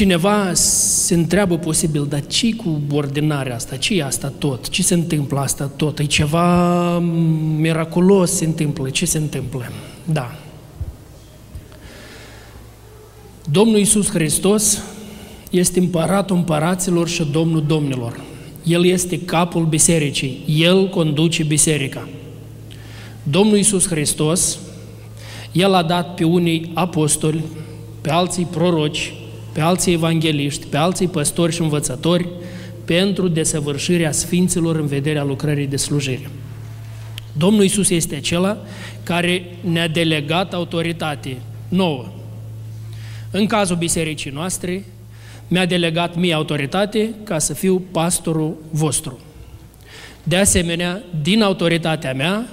Cineva se întreabă posibil, dar ce cu ordinarea asta? ce e asta tot? Ce se întâmplă asta tot? E ceva miraculos se întâmplă? Ce se întâmplă? Da. Domnul Iisus Hristos este împăratul împăraților și Domnul domnilor. El este capul bisericii. El conduce biserica. Domnul Iisus Hristos, El a dat pe unii apostoli, pe alții proroci, pe alții evangeliști, pe alții păstori și învățători, pentru desăvârșirea sfinților în vederea lucrării de slujire. Domnul Isus este acela care ne-a delegat autoritate nouă. În cazul bisericii noastre, mi-a delegat mie autoritate ca să fiu pastorul vostru. De asemenea, din autoritatea mea,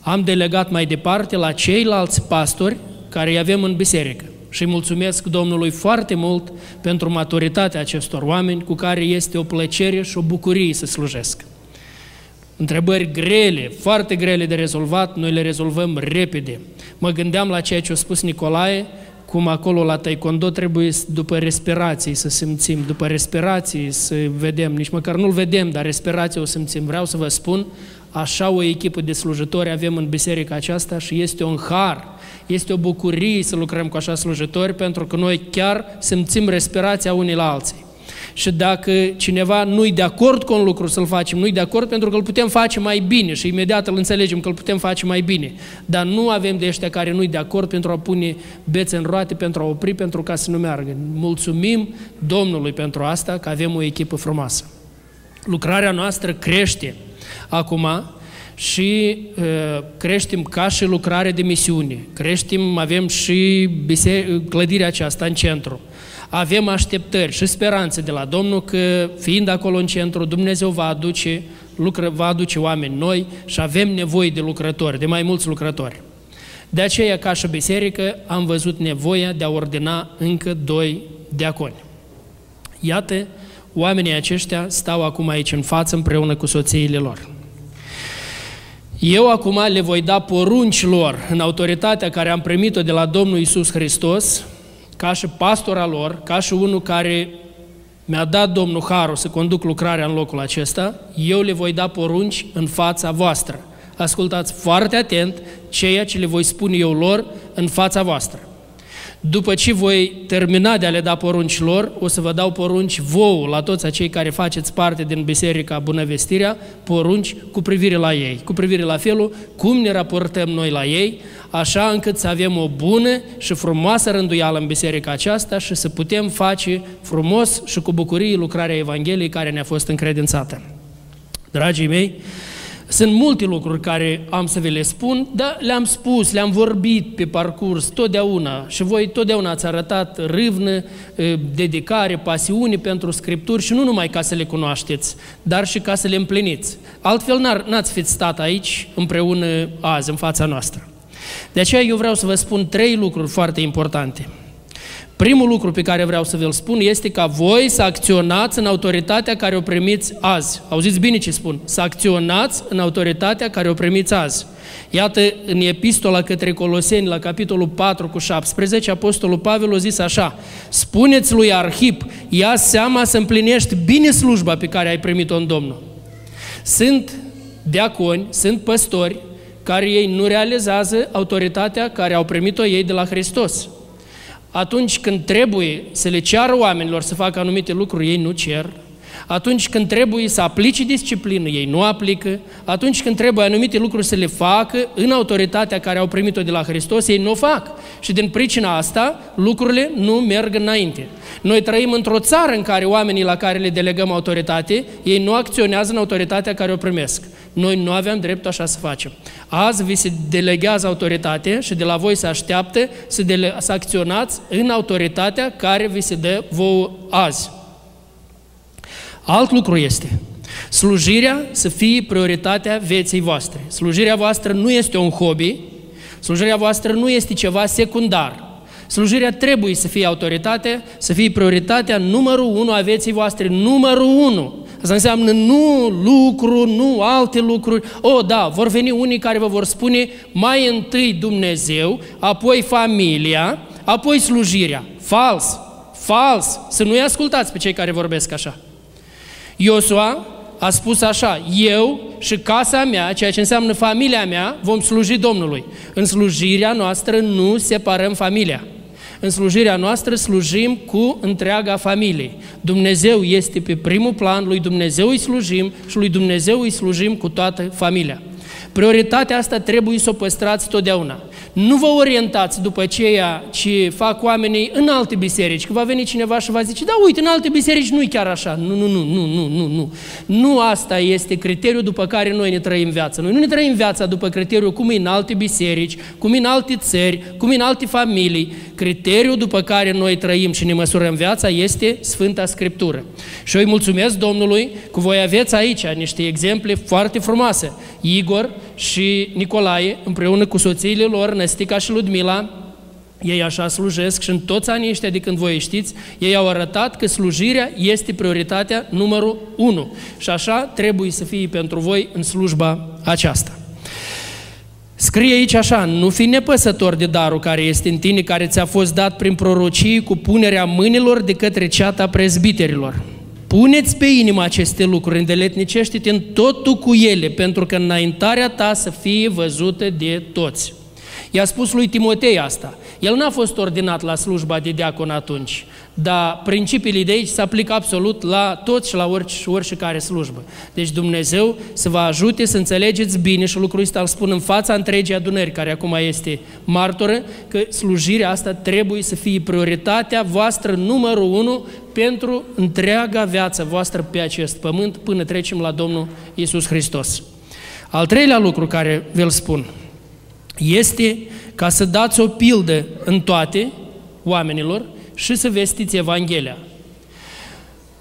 am delegat mai departe la ceilalți pastori care îi avem în biserică. Și mulțumesc Domnului foarte mult pentru maturitatea acestor oameni cu care este o plăcere și o bucurie să slujesc. Întrebări grele, foarte grele de rezolvat, noi le rezolvăm repede. Mă gândeam la ceea ce a spus Nicolae, cum acolo la taekwondo trebuie după respirații să simțim, după respirații să vedem, nici măcar nu-l vedem, dar respirația o simțim. Vreau să vă spun, așa o echipă de slujitori avem în biserica aceasta și este un har, este o bucurie să lucrăm cu așa slujitori pentru că noi chiar simțim respirația unii la alții. Și dacă cineva nu-i de acord cu un lucru să-l facem, nu-i de acord pentru că îl putem face mai bine și imediat îl înțelegem că îl putem face mai bine. Dar nu avem de ăștia care nu-i de acord pentru a pune bețe în roate, pentru a opri, pentru ca să nu meargă. Mulțumim Domnului pentru asta, că avem o echipă frumoasă. Lucrarea noastră crește acum și uh, creștem ca și lucrare de misiune. Creștem, avem și clădirea aceasta în centru avem așteptări și speranțe de la Domnul că, fiind acolo în centru, Dumnezeu va aduce, lucră, va aduce oameni noi și avem nevoie de lucrători, de mai mulți lucrători. De aceea, ca și biserică, am văzut nevoia de a ordina încă doi diaconi. Iată, oamenii aceștia stau acum aici în față împreună cu soțiile lor. Eu acum le voi da porunci lor în autoritatea care am primit-o de la Domnul Isus Hristos, ca și pastora lor, ca și unul care mi-a dat Domnul Harul să conduc lucrarea în locul acesta, eu le voi da porunci în fața voastră. Ascultați foarte atent ceea ce le voi spune eu lor în fața voastră. După ce voi termina de a le da porunci lor, o să vă dau porunci vouă la toți acei care faceți parte din Biserica Bunăvestirea, porunci cu privire la ei, cu privire la felul cum ne raportăm noi la ei, așa încât să avem o bună și frumoasă rânduială în biserica aceasta și să putem face frumos și cu bucurie lucrarea Evangheliei care ne-a fost încredințată. Dragii mei, sunt multe lucruri care am să vi le spun, dar le-am spus, le-am vorbit pe parcurs totdeauna și voi totdeauna ați arătat râvnă, dedicare, pasiune pentru Scripturi și nu numai ca să le cunoașteți, dar și ca să le împliniți. Altfel n-ați fi stat aici împreună azi, în fața noastră. De aceea eu vreau să vă spun trei lucruri foarte importante. Primul lucru pe care vreau să vi-l spun este ca voi să acționați în autoritatea care o primiți azi. Auziți bine ce spun? Să acționați în autoritatea care o primiți azi. Iată, în epistola către Coloseni, la capitolul 4 cu 17, Apostolul Pavel a zis așa, Spuneți lui Arhip, ia seama să împlinești bine slujba pe care ai primit-o în Domnul. Sunt deaconi, sunt păstori, care ei nu realizează autoritatea care au primit-o ei de la Hristos. Atunci când trebuie să le ceară oamenilor să facă anumite lucruri, ei nu cer. Atunci când trebuie să aplice disciplină, ei nu aplică. Atunci când trebuie anumite lucruri să le facă în autoritatea care au primit-o de la Hristos, ei nu o fac. Și din pricina asta, lucrurile nu merg înainte. Noi trăim într-o țară în care oamenii la care le delegăm autoritate, ei nu acționează în autoritatea care o primesc. Noi nu aveam dreptul așa să facem. Azi vi se delegează autoritate și de la voi se așteaptă să, dele- să acționați în autoritatea care vi se dă vouă azi. Alt lucru este, slujirea să fie prioritatea vieții voastre. Slujirea voastră nu este un hobby, slujirea voastră nu este ceva secundar. Slujirea trebuie să fie autoritate, să fie prioritatea numărul unu a vieții voastre, numărul unu. Asta înseamnă nu lucru, nu alte lucruri. O, da, vor veni unii care vă vor spune mai întâi Dumnezeu, apoi familia, apoi slujirea. Fals! Fals! Să nu-i ascultați pe cei care vorbesc așa. Iosua a spus așa, eu și casa mea, ceea ce înseamnă familia mea, vom sluji Domnului. În slujirea noastră nu separăm familia. În slujirea noastră slujim cu întreaga familie. Dumnezeu este pe primul plan, lui Dumnezeu îi slujim și lui Dumnezeu îi slujim cu toată familia. Prioritatea asta trebuie să o păstrați totdeauna. Nu vă orientați după ceea ce fac oamenii în alte biserici, că va veni cineva și va zice, da, uite, în alte biserici nu-i chiar așa. Nu, nu, nu, nu, nu, nu, nu. Nu asta este criteriul după care noi ne trăim viața. Noi nu ne trăim viața după criteriul cum e în alte biserici, cum e în alte țări, cum e în alte familii. Criteriul după care noi trăim și ne măsurăm viața este Sfânta Scriptură. Și eu îi mulțumesc Domnului că voi aveți aici niște exemple foarte frumoase. Igor și Nicolae, împreună cu soțiile lor, Năstica și Ludmila, ei așa slujesc și în toți anii ăștia de când voi știți, ei au arătat că slujirea este prioritatea numărul 1. Și așa trebuie să fie pentru voi în slujba aceasta. Scrie aici așa, nu fi nepăsător de darul care este în tine, care ți-a fost dat prin prorocii cu punerea mâinilor de către ceata prezbiterilor. Puneți pe inimă aceste lucruri, îndeletnicește-te în totul cu ele, pentru că înaintarea ta să fie văzută de toți. I-a spus lui Timotei asta. El n-a fost ordinat la slujba de diacon atunci, dar principiile de aici se aplică absolut la toți și la orice, orice care slujbă. Deci Dumnezeu să vă ajute să înțelegeți bine și lucrul ăsta îl spun în fața întregii adunări, care acum este martoră, că slujirea asta trebuie să fie prioritatea voastră numărul unu pentru întreaga viață voastră pe acest pământ până trecem la Domnul Isus Hristos. Al treilea lucru care vi-l spun este ca să dați o pildă în toate oamenilor și să vestiți Evanghelia.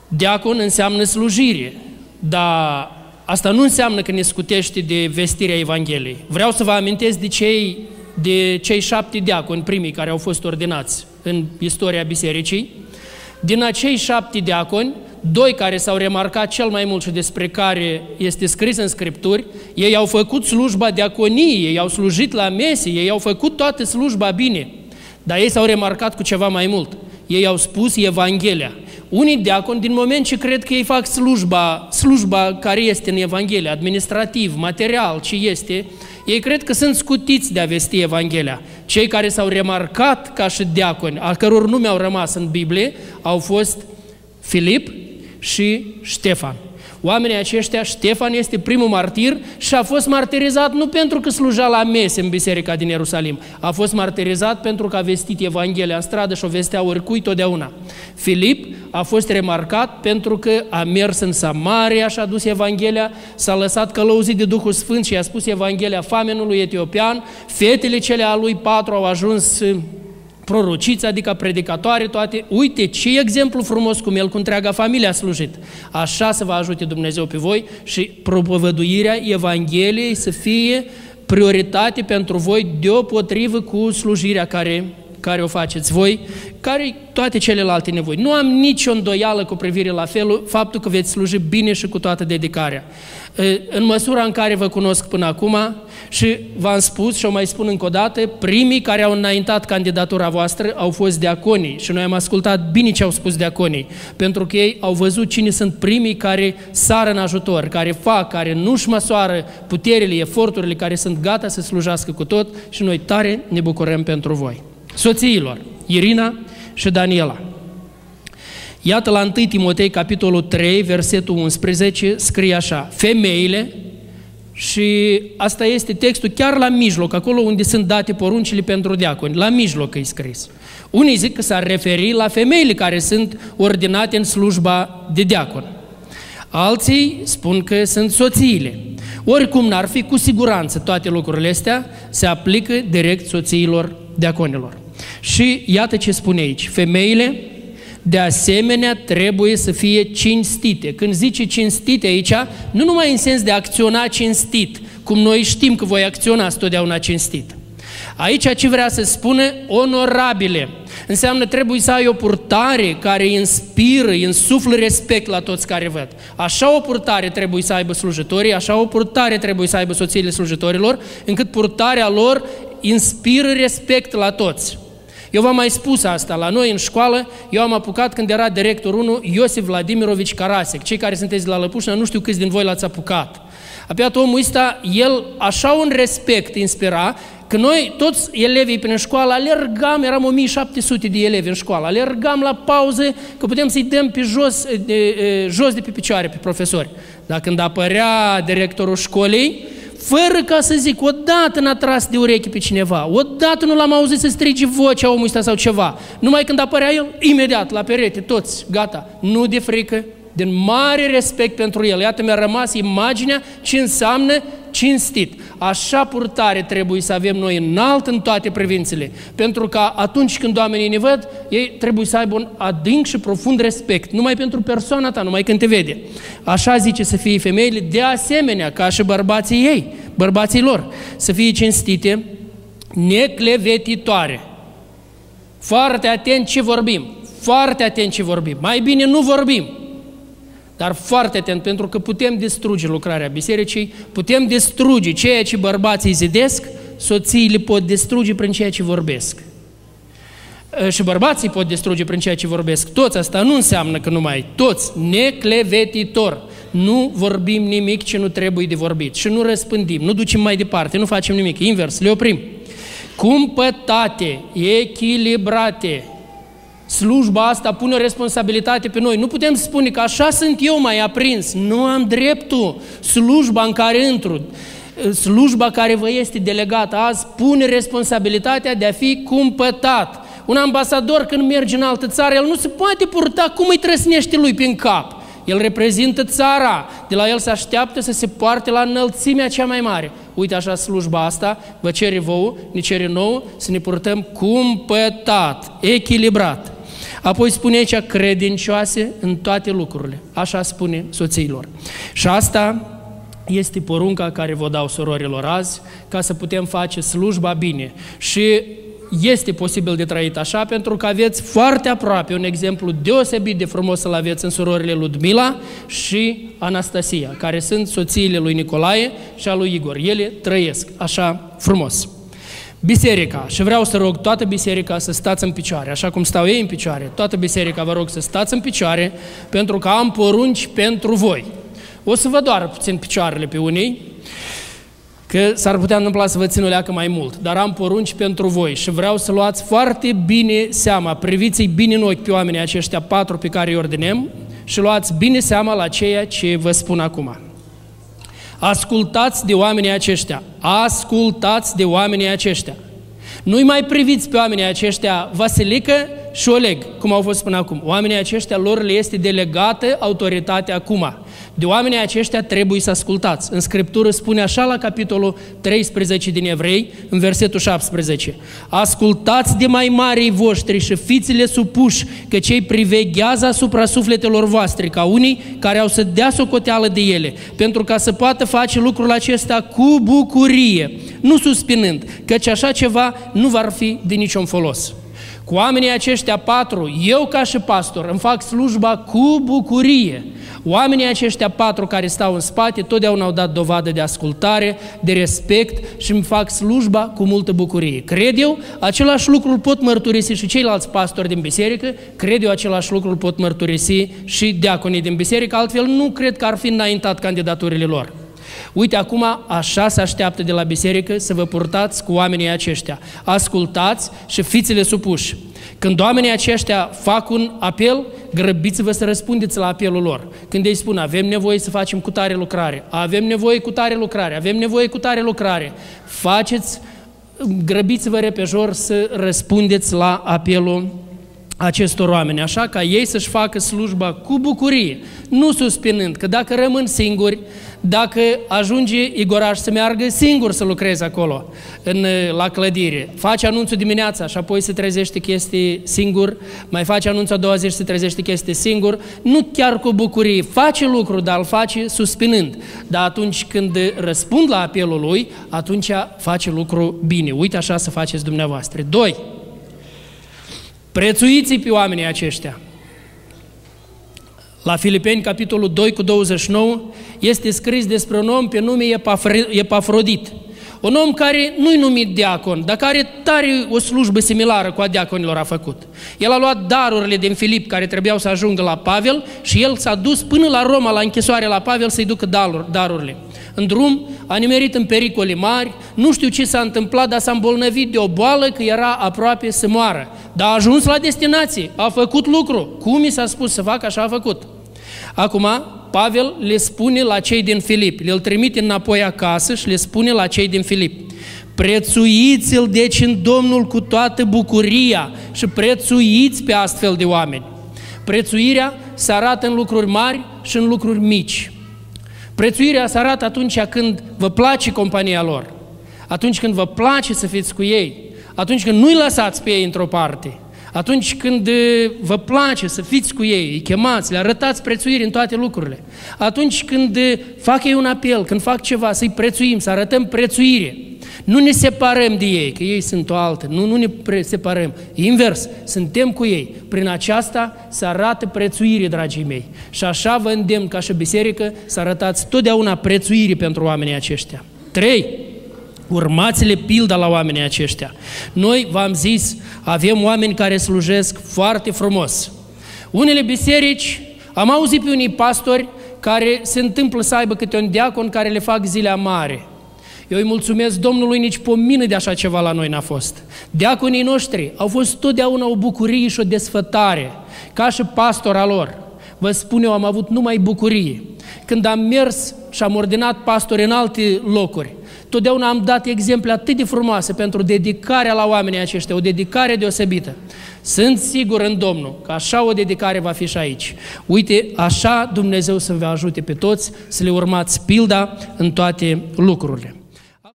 Diacon înseamnă slujire, dar asta nu înseamnă că ne scutește de vestirea Evangheliei. Vreau să vă amintesc de cei, de cei șapte diaconi primii care au fost ordinați în istoria bisericii. Din acei șapte diaconi, doi care s-au remarcat cel mai mult și despre care este scris în Scripturi, ei au făcut slujba diaconiei, ei au slujit la mese, ei au făcut toată slujba bine, dar ei s-au remarcat cu ceva mai mult. Ei au spus Evanghelia. Unii diaconi, din moment ce cred că ei fac slujba, slujba care este în Evanghelia, administrativ, material, ce este, ei cred că sunt scutiți de a vesti Evanghelia. Cei care s-au remarcat ca și diaconi, al căror nume au rămas în Biblie, au fost Filip, și Ștefan. Oamenii aceștia, Ștefan este primul martir și a fost martirizat nu pentru că sluja la mese în biserica din Ierusalim, a fost martirizat pentru că a vestit Evanghelia în stradă și o vestea oricui totdeauna. Filip a fost remarcat pentru că a mers în Samaria și a dus Evanghelia, s-a lăsat călăuzit de Duhul Sfânt și a spus Evanghelia famenului etiopian, fetele cele a lui patru au ajuns prorociți, adică predicatoare, toate. Uite ce exemplu frumos cum el cu întreaga familie a slujit. Așa să vă ajute Dumnezeu pe voi și propovăduirea Evangheliei să fie prioritate pentru voi deopotrivă cu slujirea care, care o faceți voi, care toate celelalte nevoi. Nu am nicio îndoială cu privire la felul, faptul că veți sluji bine și cu toată dedicarea. În măsura în care vă cunosc până acum și v-am spus și o mai spun încă o dată, primii care au înaintat candidatura voastră au fost deaconii și noi am ascultat bine ce au spus deaconii, pentru că ei au văzut cine sunt primii care sară în ajutor, care fac, care nu-și măsoară puterile, eforturile, care sunt gata să slujească cu tot și noi tare ne bucurăm pentru voi. Soțiilor, Irina și Daniela. Iată la 1 Timotei, capitolul 3, versetul 11, scrie așa, femeile, și asta este textul chiar la mijloc, acolo unde sunt date poruncile pentru diaconi, la mijloc e scris. Unii zic că s-ar referi la femeile care sunt ordinate în slujba de diacon. Alții spun că sunt soțiile. Oricum n-ar fi, cu siguranță toate lucrurile astea se aplică direct soțiilor diaconilor. Și iată ce spune aici. Femeile de asemenea trebuie să fie cinstite. Când zice cinstite aici, nu numai în sens de acționa cinstit, cum noi știm că voi acționa totdeauna cinstit. Aici ce vrea să spună onorabile. Înseamnă trebuie să ai o purtare care inspiră, insuflă respect la toți care văd. Așa o purtare trebuie să aibă slujitorii, așa o purtare trebuie să aibă soțiile slujitorilor, încât purtarea lor inspiră respect la toți. Eu v-am mai spus asta, la noi în școală, eu am apucat când era director 1 Iosif Vladimirovici Karasek. Cei care sunteți la Lăpușna, nu știu câți din voi l-ați apucat. Apoi omul ăsta, el așa un respect inspira, că noi, toți elevii prin școală, alergam, eram 1700 de elevi în școală, alergam la pauze că putem să-i dăm pe jos de, de, jos de pe picioare pe profesori. Dar când apărea directorul școlii, fără ca să zic, odată n-a tras de ureche pe cineva, odată nu l-am auzit să strige vocea omului ăsta sau ceva. Numai când apărea el, imediat, la perete, toți, gata, nu de frică, din mare respect pentru el. Iată, mi-a rămas imaginea ce înseamnă cinstit. Așa purtare trebuie să avem noi înalt în toate privințele, pentru că atunci când oamenii ne văd, ei trebuie să aibă un adânc și profund respect, numai pentru persoana ta, numai când te vede. Așa zice să fie femeile, de asemenea, ca și bărbații ei, bărbații lor, să fie cinstite, neclevetitoare. Foarte atent ce vorbim, foarte atent ce vorbim. Mai bine nu vorbim, dar foarte atent, pentru că putem distruge lucrarea bisericii, putem distruge ceea ce bărbații zidesc, soțiile pot distruge prin ceea ce vorbesc. Și bărbații pot distruge prin ceea ce vorbesc. Toți asta nu înseamnă că numai toți, neclevetitor. Nu vorbim nimic ce nu trebuie de vorbit și nu răspândim, nu ducem mai departe, nu facem nimic. Invers, le oprim. Cumpătate, echilibrate, Slujba asta pune o responsabilitate pe noi. Nu putem spune că așa sunt eu mai aprins. Nu am dreptul. Slujba în care intru, slujba care vă este delegată azi, pune responsabilitatea de a fi cumpătat. Un ambasador când merge în altă țară, el nu se poate purta cum îi trăsnește lui prin cap. El reprezintă țara, de la el se așteaptă să se poarte la înălțimea cea mai mare. Uite așa slujba asta, vă cere vouă, ne cere nouă, să ne purtăm cumpătat, echilibrat. Apoi spune aici credincioase în toate lucrurile. Așa spune soțiilor. Și asta este porunca care vă dau sororilor azi, ca să putem face slujba bine. Și este posibil de trăit așa, pentru că aveți foarte aproape un exemplu deosebit de frumos să-l aveți în surorile Ludmila și Anastasia, care sunt soțiile lui Nicolae și a lui Igor. Ele trăiesc așa frumos biserica și vreau să rog toată biserica să stați în picioare, așa cum stau ei în picioare, toată biserica vă rog să stați în picioare, pentru că am porunci pentru voi. O să vă doară puțin picioarele pe unii, că s-ar putea întâmpla să vă țin o leacă mai mult, dar am porunci pentru voi și vreau să luați foarte bine seama, priviți-i bine în ochi pe oamenii aceștia patru pe care îi ordinem și luați bine seama la ceea ce vă spun acum. Ascultați de oamenii aceștia. Ascultați de oamenii aceștia. Nu-i mai priviți pe oamenii aceștia Vasilică și Oleg, cum au fost până acum. Oamenii aceștia lor le este delegată autoritatea acum. De oamenii aceștia trebuie să ascultați. În Scriptură spune așa la capitolul 13 din Evrei, în versetul 17. Ascultați de mai marii voștri și fiți-le supuși, că cei priveghează asupra sufletelor voastre, ca unii care au să dea socoteală de ele, pentru ca să poată face lucrul acesta cu bucurie, nu suspinând, căci așa ceva nu va fi de niciun folos. Cu oamenii aceștia patru, eu ca și pastor îmi fac slujba cu bucurie. Oamenii aceștia patru care stau în spate totdeauna au dat dovadă de ascultare, de respect și îmi fac slujba cu multă bucurie. Cred eu, același lucru îl pot mărturisi și ceilalți pastori din biserică, cred eu același lucru îl pot mărturisi și deaconii din biserică, altfel nu cred că ar fi înaintat candidaturile lor. Uite, acum așa se așteaptă de la biserică să vă purtați cu oamenii aceștia. Ascultați și fiți-le supuși. Când oamenii aceștia fac un apel, grăbiți-vă să răspundeți la apelul lor. Când ei spun, avem nevoie să facem cu tare lucrare, avem nevoie cu tare lucrare, avem nevoie cu tare lucrare, faceți, grăbiți-vă repejor să răspundeți la apelul acestor oameni, așa ca ei să-și facă slujba cu bucurie, nu suspinând, că dacă rămân singuri, dacă ajunge Igoraș să meargă singur să lucreze acolo, în, la clădire, face anunțul dimineața și apoi se trezește chestii singur, mai face anunțul a doua zi și se trezește chestii singur, nu chiar cu bucurie, face lucru, dar îl face suspinând. Dar atunci când răspund la apelul lui, atunci face lucru bine. Uite așa să faceți dumneavoastră. 2. Prețuiți-i pe oamenii aceștia. La Filipeni, capitolul 2 cu 29, este scris despre un om pe nume Epafrodit. Un om care nu-i numit diacon, dar care tare o slujbă similară cu a diaconilor a făcut. El a luat darurile din Filip care trebuiau să ajungă la Pavel și el s-a dus până la Roma, la închisoare la Pavel, să-i ducă darurile. În drum a nimerit în pericole mari, nu știu ce s-a întâmplat, dar s-a îmbolnăvit de o boală că era aproape să moară. Dar a ajuns la destinație, a făcut lucru. Cum i s-a spus să facă, așa a făcut. Acum, Pavel le spune la cei din Filip, le-l trimite înapoi acasă și le spune la cei din Filip, prețuiți-l deci în Domnul cu toată bucuria și prețuiți pe astfel de oameni. Prețuirea se arată în lucruri mari și în lucruri mici. Prețuirea se arată atunci când vă place compania lor, atunci când vă place să fiți cu ei, atunci când nu-i lăsați pe ei într-o parte, atunci când vă place să fiți cu ei, îi chemați, le arătați prețuiri în toate lucrurile, atunci când fac ei un apel, când fac ceva, să-i prețuim, să arătăm prețuire, nu ne separăm de ei, că ei sunt o altă, nu, nu ne separăm. Invers, suntem cu ei. Prin aceasta se arată prețuire, dragii mei. Și așa vă îndemn ca și biserică să arătați totdeauna prețuire pentru oamenii aceștia. 3. Urmați-le pilda la oamenii aceștia. Noi, v-am zis, avem oameni care slujesc foarte frumos. Unele biserici, am auzit pe unii pastori care se întâmplă să aibă câte un diacon care le fac zile mare. Eu îi mulțumesc Domnului, nici pomină de așa ceva la noi n-a fost. Diaconii noștri au fost totdeauna o bucurie și o desfătare, ca și pastora lor. Vă spun eu, am avut numai bucurie. Când am mers și am ordinat pastori în alte locuri, totdeauna am dat exemple atât de frumoase pentru dedicarea la oamenii aceștia, o dedicare deosebită. Sunt sigur în Domnul că așa o dedicare va fi și aici. Uite, așa Dumnezeu să vă ajute pe toți să le urmați pilda în toate lucrurile.